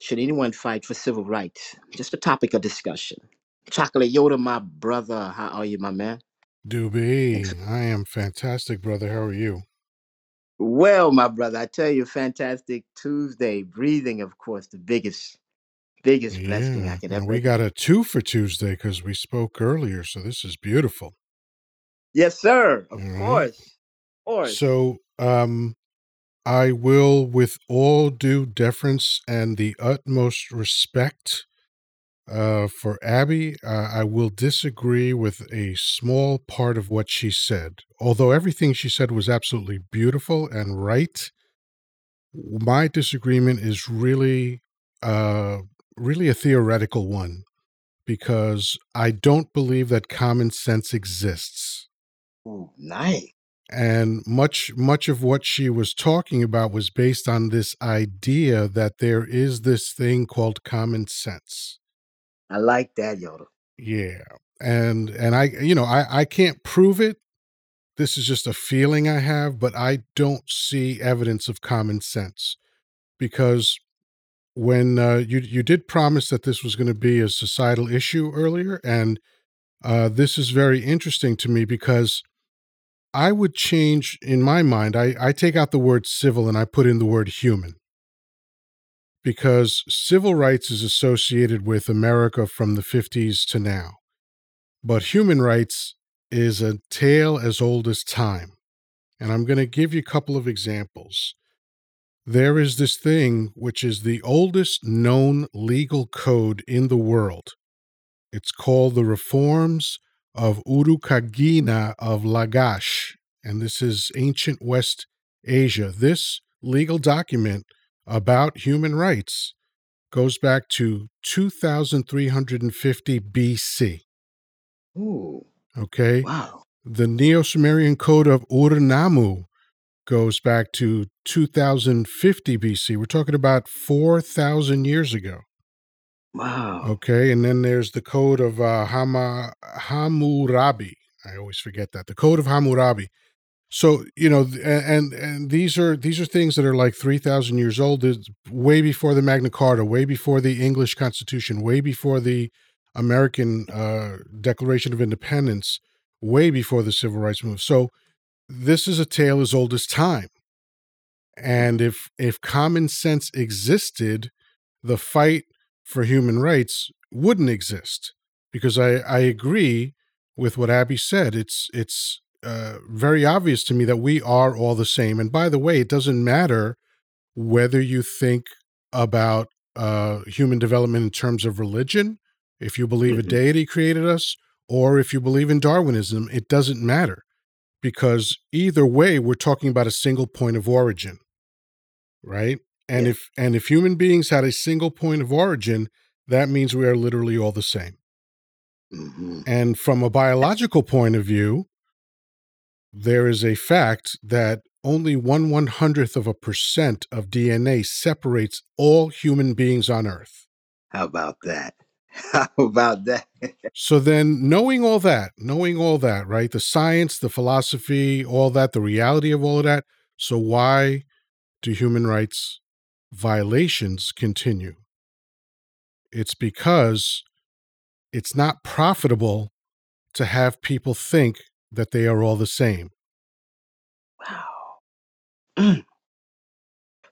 Should anyone fight for civil rights? Just a topic of discussion. Chocolate Yoddah, my brother. How are you, my man? Doobee, I am fantastic, brother. How are you? Well, my brother, I tell you, fantastic Tuesday. Breathing, of course, the biggest, biggest blessing I Yeah, could and ever. we got a two for Tuesday because we spoke earlier, so this is beautiful. Yes, sir. All Of right. course. Of course. So, um, I will, with all due deference and the utmost respect uh, for Abby, uh, I will disagree with a small part of what she said. Although everything she said was absolutely beautiful and right, my disagreement is really, uh, really a theoretical one because I don't believe that common sense exists. Ooh, nice. And much much of what she was talking about was based on this idea that there is this thing called common sense. I like that, Yoddah. Yeah. And and I you know, I I can't prove it. This is just a feeling I have, but I don't see evidence of common sense because when uh, you you did promise that this was going to be a societal issue earlier, and uh, this is very interesting to me because I would change in my mind. I, I take out the word civil and I put in the word human because civil rights is associated with America from the 50s to now. But human rights is a tale as old as time. And I'm going to give you a couple of examples. There is this thing which is the oldest known legal code in the world. It's called the Reforms of Urukagina of Lagash, and this is ancient West Asia. This legal document about human rights goes back to 2350 BC. Ooh, Okay. wow. The Neo Sumerian Code of Ur-Nammu goes back to 2050 BC. We're talking about 4,000 years ago. Wow. Okay. And then there's the Code of uh, Hama, Hammurabi. I always forget that. The Code of Hammurabi. So you know, and and these are these are things that are like three thousand years old. Way before the Magna Carta, way before the English Constitution, way before the American uh, Declaration of Independence, way before the Civil Rights Movement. So this is a tale as old as time. And if if common sense existed, the fight for human rights wouldn't exist. Because I, I agree with what Abby said. It's it's uh, very obvious to me that we are all the same. And by the way, it doesn't matter whether you think about uh, human development in terms of religion, if you believe a Mhm. deity created us, or if you believe in Darwinism, it doesn't matter because either way, we're talking about a single point of origin, right? And Yeah. if and if human beings had a single point of origin, that means we are literally all the same. hmm And from a biological point of view, there is a fact that only one one hundredth of a percent of DNA separates all human beings on Earth. How about that? How about that? So then, knowing all that, knowing all that, right? The science, the philosophy, all that, the reality of all of that. So why do human rights violations continue. It's because it's not profitable to have people think that they are all the same. Wow.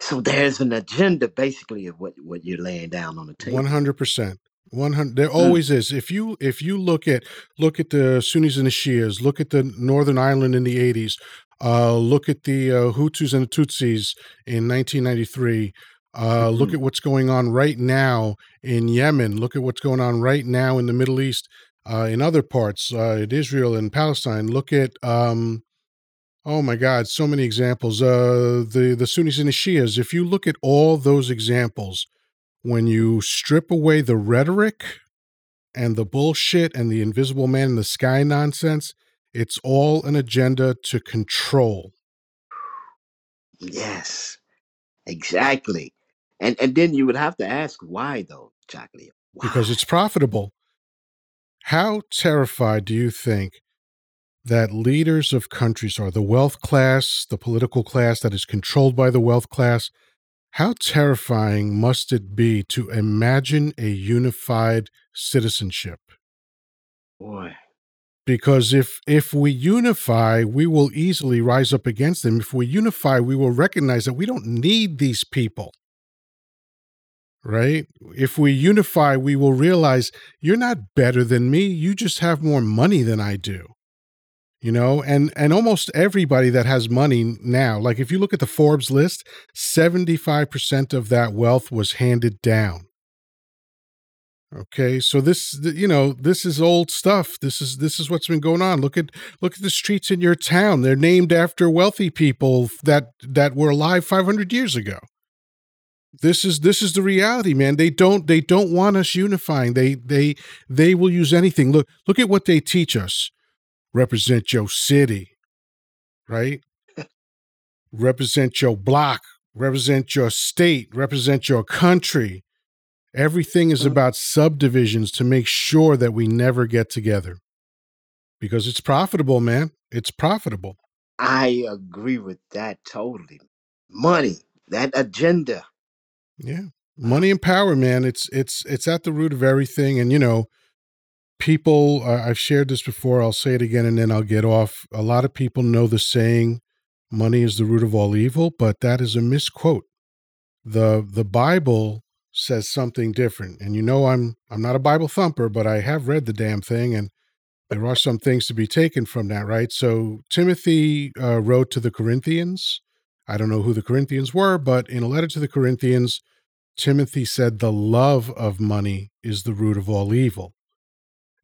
so there's an agenda basically of what, what you're laying down on the table. 100%. 100 there mm. always is if you if you look at look at the sunnis and the shias look at the northern ireland in the 80s uh, look at the uh, hutus and the tutsis in 1993 uh, mm-hmm. Look at what's going on right now in Yemen. Look at what's going on right now in the Middle East, uh, in other parts, uh, in Israel and Palestine. Look at, um, oh my God, so many examples. Uh, the the Sunnis and the Shias. If you look at all those examples, when you strip away the rhetoric and the bullshit and the invisible man in the sky nonsense, it's all an agenda to control. Yes, exactly. And and then you would have to ask why, though, Chocolate. Why? because it's profitable. How terrified do you think that leaders of countries are, the wealth class, the political class that is controlled by the wealth class? How terrifying must it be to imagine a unified citizenship? Boy. Because if if we unify, we will easily rise up against them. If we unify, we will recognize that we don't need these people. Right? If we unify, we will realize you're not better than me. You just have more money than I do you know? And and almost everybody that has money now like if you look at the forbes list 75% of that wealth was handed down. Okay so this you know this is old stuff. This is this is what's been going on. Look at look at the streets in your town. They're named after wealthy people that that were alive 500 years ago this is this is the reality man they don't they don't want us unifying they they they will use anything look look at what they teach us represent your city, right? represent your block, represent your state, represent your country. Everything is mm-hmm. about subdivisions to make sure that we never get together because it's profitable, man. It's profitable. I agree with that totally. Money, that agenda. Yeah. Money and power, man. It's it's it's at the root of everything and you know, people uh, i've shared this before i'll say it again and then i'll get off a lot of people know the saying money is the root of all evil but that is a misquote the the bible says something different and you know i'm i'm not a bible thumper but i have read the damn thing and there are some things to be taken from that right so timothy uh, wrote to the corinthians i don't know who the corinthians were but in a letter to the corinthians timothy said the love of money is the root of all evil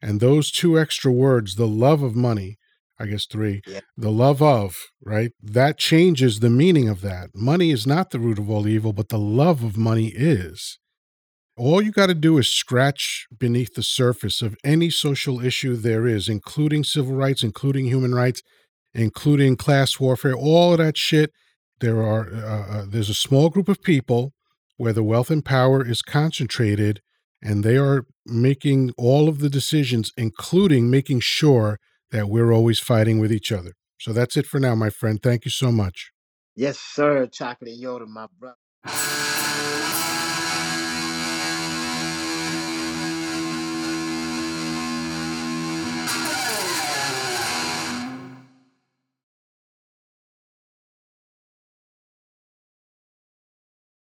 and those two extra words, the love of money, I guess three, Yeah. the love of, right? That changes the meaning of that. Money is not the root of all evil, but the love of money is. All you got to do is scratch beneath the surface of any social issue there is, including civil rights, including human rights, including class warfare, all of that shit. There are uh, uh, there's a small group of people where the wealth and power is concentrated, and they are making all of the decisions, including making sure that we're always fighting with each other. So that's it for now, my friend. Thank you so much. Yes, sir. Chocolate Yoddah, my brother.